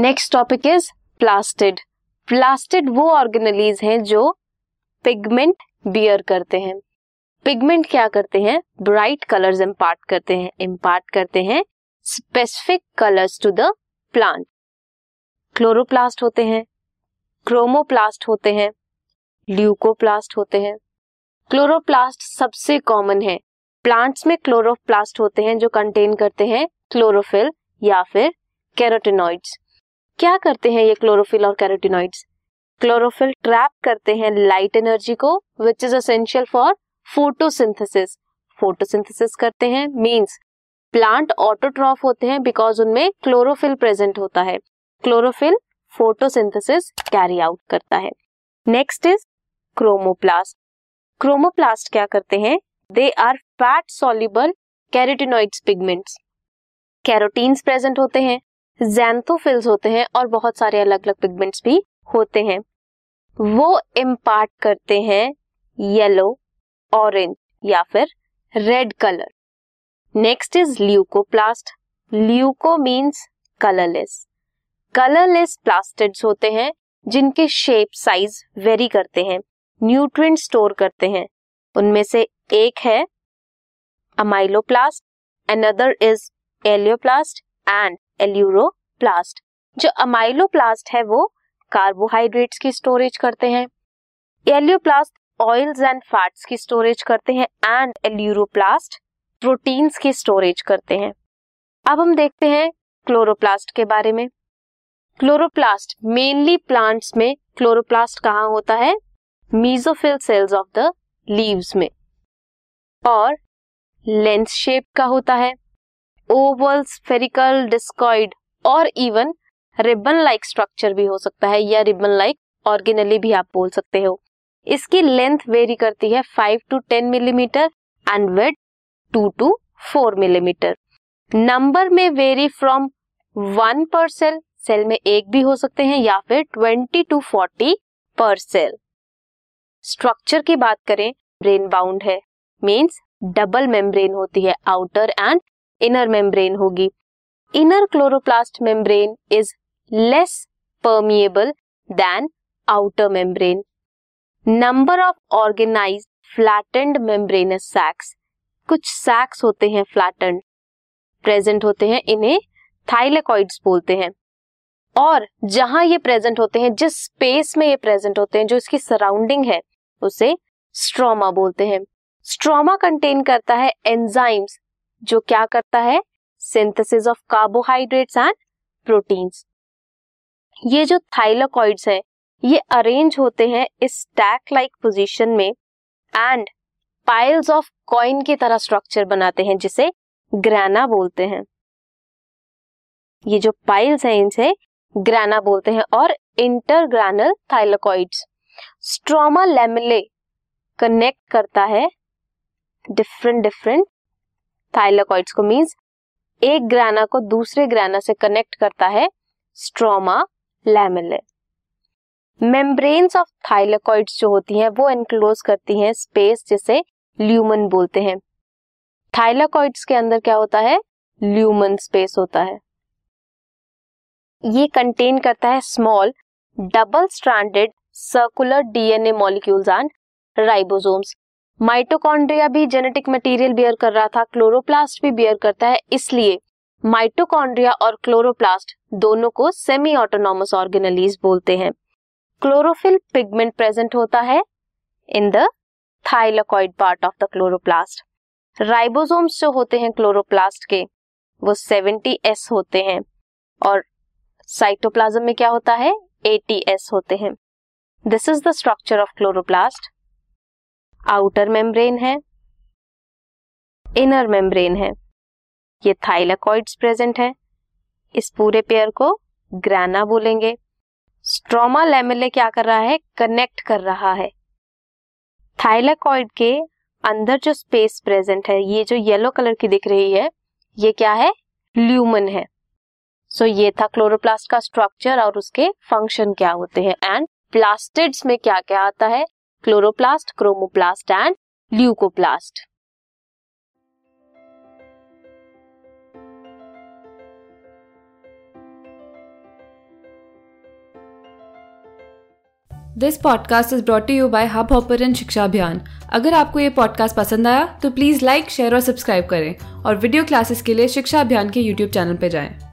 Next topic is plastid plastid वो organelles हैं जो पिगमेंट बियर करते हैं। पिगमेंट क्या करते हैं? ब्राइट कलर्स इम्पार्ट करते हैं इम्पार्ट करते हैं specific colours to the plant chloroplast होते हैं क्रोमोप्लास्ट होते हैं ल्यूकोप्लास्ट होते हैं। क्लोरोप्लास्ट सबसे कॉमन है। प्लांट्स में क्लोरोप्लास्ट होते हैं जो कंटेन करते हैं क्लोरोफिल या फिर कैरोटिनॉइड्स क्या करते हैं ये क्लोरोफिल और कैरोटिनॉइड्स क्लोरोफिल ट्रैप करते हैं लाइट एनर्जी को which is essential for photosynthesis photosynthesis करते हैं मींस प्लांट ऑटोट्रॉफ होते हैं बिकॉज़ उनमें क्लोरोफिल प्रेजेंट होता है। क्लोरोफिल फोटोसिंथेसिस कैरी आउट करता है। नेक्स्ट इज़ क्रोमोप्लास्ट क्रोमोप्लास्ट क्या करते हैं? They are fat soluble carotenoids pigments carotenes present होते हैं। जैंथोफिल्स होते हैं और बहुत सारे अलग अलग पिगमेंट्स भी होते हैं। वो इम्पार्ट करते हैं येलो ऑरेंज या फिर red colour next is leucoplast leuco means colourless colourless plastids होते हैं जिनके शेप साइज़ वेरी करते हैं न्यूट्रिएंट स्टोर करते हैं। उनमें से एक है amyloplast another is elaioplast and aleuroplast. जो अमाइलोप्लास्ट है, वो कार्बोहाइड्रेट्स की स्टोरेज करते हैं। एलियोप्लास्ट ऑयल्स एंड फैट्स की स्टोरेज करते हैं एंड एल्यूरोप्लास्ट प्रोटीन्स की स्टोरेज करते हैं। अब हम देखते हैं क्लोरोप्लास्ट के बारे में। क्लोरोप्लास्ट मेनली प्लांट्स में क्लोरोप्लास्ट कहाँ होता है? Mesophyll cells of the leaves में। और लेंस शेप का होता है। ओवल स्फेरिकल डिस्कॉइड और इवन रिबन लाइक स्ट्रक्चर भी हो सकता है या रिबन लाइक ऑर्गेनली भी आप बोल सकते हो। इसकी लेंथ वेरी करती है five to ten millimetre and width two to four millimetre number में vary from one per cell cell में एक भी हो सकते हैं या फिर twenty to forty per cell structure की बात करें ब्रेन बाउंड है। मीन्स डबल मेम्ब्रेन होती है आउटर एंड इनर मेम्ब्रेन होगी। Inner chloroplast membrane is less permeable than outer membrane number of organised flattened membranous sacs कुछ सैक्स होते हैं फ्लैटेंड प्रेजेंट होते हैं, इन्हें थाइलेकॉइड्स बोलते हैं। और जहाँ ये प्रेजेंट होते हैं, जिस स्पेस में ये प्रेजेंट होते हैं, जो इसकी सराउंडिंग है, उसे स्ट्रोमा बोलते हैं। स्ट्रोमा कंटेन करता है एंजाइम्स जो क्या करता है? Synthesis of carbohydrates and proteins ये जो थाइलोकॉइड्स हैं, ये अरेंज होते हैं इस स्टैक लाइक पोजीशन में एंड पाइल्स ऑफ़ कॉइन की तरह स्ट्रक्चर बनाते हैं, जिसे ग्रैना बोलते हैं। ये जो पाइल्स हैं, इनसे ग्रैना बोलते हैं और intergranal thylakoids stroma lamellae connect करता है डिफरेंट डिफरेंट थाइलोकॉइड्स को मीन्स एक ग्राना को दूसरे ग्राना से कनेक्ट करता है stroma lamellae membranes of thylakoids जो होती हैं, वो एनक्लोज करती हैं स्पेस जिसे ल्यूमन बोलते हैं। थाइलेकॉइड्स के अंदर क्या होता है? ल्यूमन स्पेस होता है। ये कंटेन करता है small double stranded circular DNA molecules and ribosomes mitochondria भी जेनेटिक मटेरियल बियर कर रहा था क्लोरोप्लास्ट भी बियर करता है, इसलिए माइटोकॉन्ड्रिया और क्लोरोप्लास्ट दोनों को सेमी ऑटोनॉमस ऑर्गेनलीज बोलते हैं। क्लोरोफिल पिगमेंट प्रेजेंट होता है in the thylakoid part of the chloroplast ribosomes जो होते हैं क्लोरोप्लास्ट के, वो 70 एस होते हैं और साइटोप्लाज्म में क्या होता है? 80 एस होते हैं। This is the structure of chloroplast outer membrane है। इनर मेम्ब्रेन है। ये थाइलाकॉइड्स प्रेजेंट है। इस पूरे पेयर को ग्राना बोलेंगे। स्ट्रोमा लेमिले क्या कर रहा है? कनेक्ट कर रहा है। थाइलाकॉइड के अंदर जो स्पेस प्रेजेंट है ये जो येलो कलर की दिख रही है ये क्या है? ल्यूमन है। सो so, ये था क्लोरोप्लास्ट का स्ट्रक्चर और उसके फ़ंक्शन क्या होते हैं। एंड प्लास्टिड्स में क्या क्या आता है? Chloroplast chromoplast and leucoplast this podcast is brought you by hub ऑपर शिक्षा अभियान अगर आपको ये पॉडकास्ट पसंद आया तो प्लीज़ लाइक शेयर और सब्सक्राइब करें और वीडियो क्लासेस के लिए शिक्षा अभियान के यूट्यूब चैनल पर जाएँ।